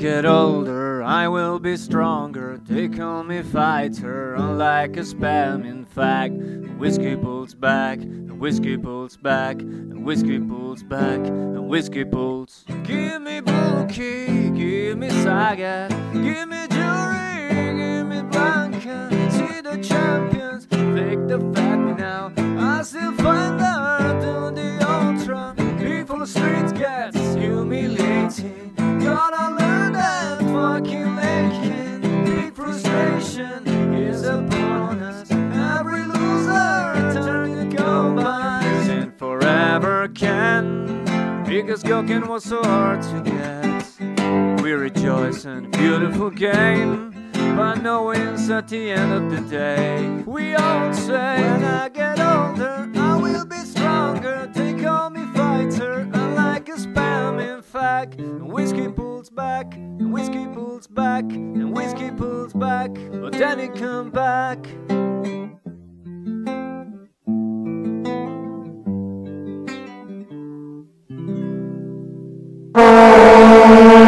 get older, I will be stronger. They call me fighter, unlike a spam. In fact, whiskey pulls back, and whiskey pulls back, and whiskey pulls back, and whiskey pulls. Give me bookie, give me saga, give me jewelry, give me blanca. See the champions, fake the fact now. I still find out doing the ultra before the streets gets humiliating. Gotta learn can. Because Gokin was so hard to get. We rejoice in a beautiful game. But no wins at the end of the day. We all say, When I get older, I will be stronger. They call me fighter, unlike a spam. In fact, and whiskey pulls back, and whiskey pulls back, and whiskey pulls back. But then it come back. Thank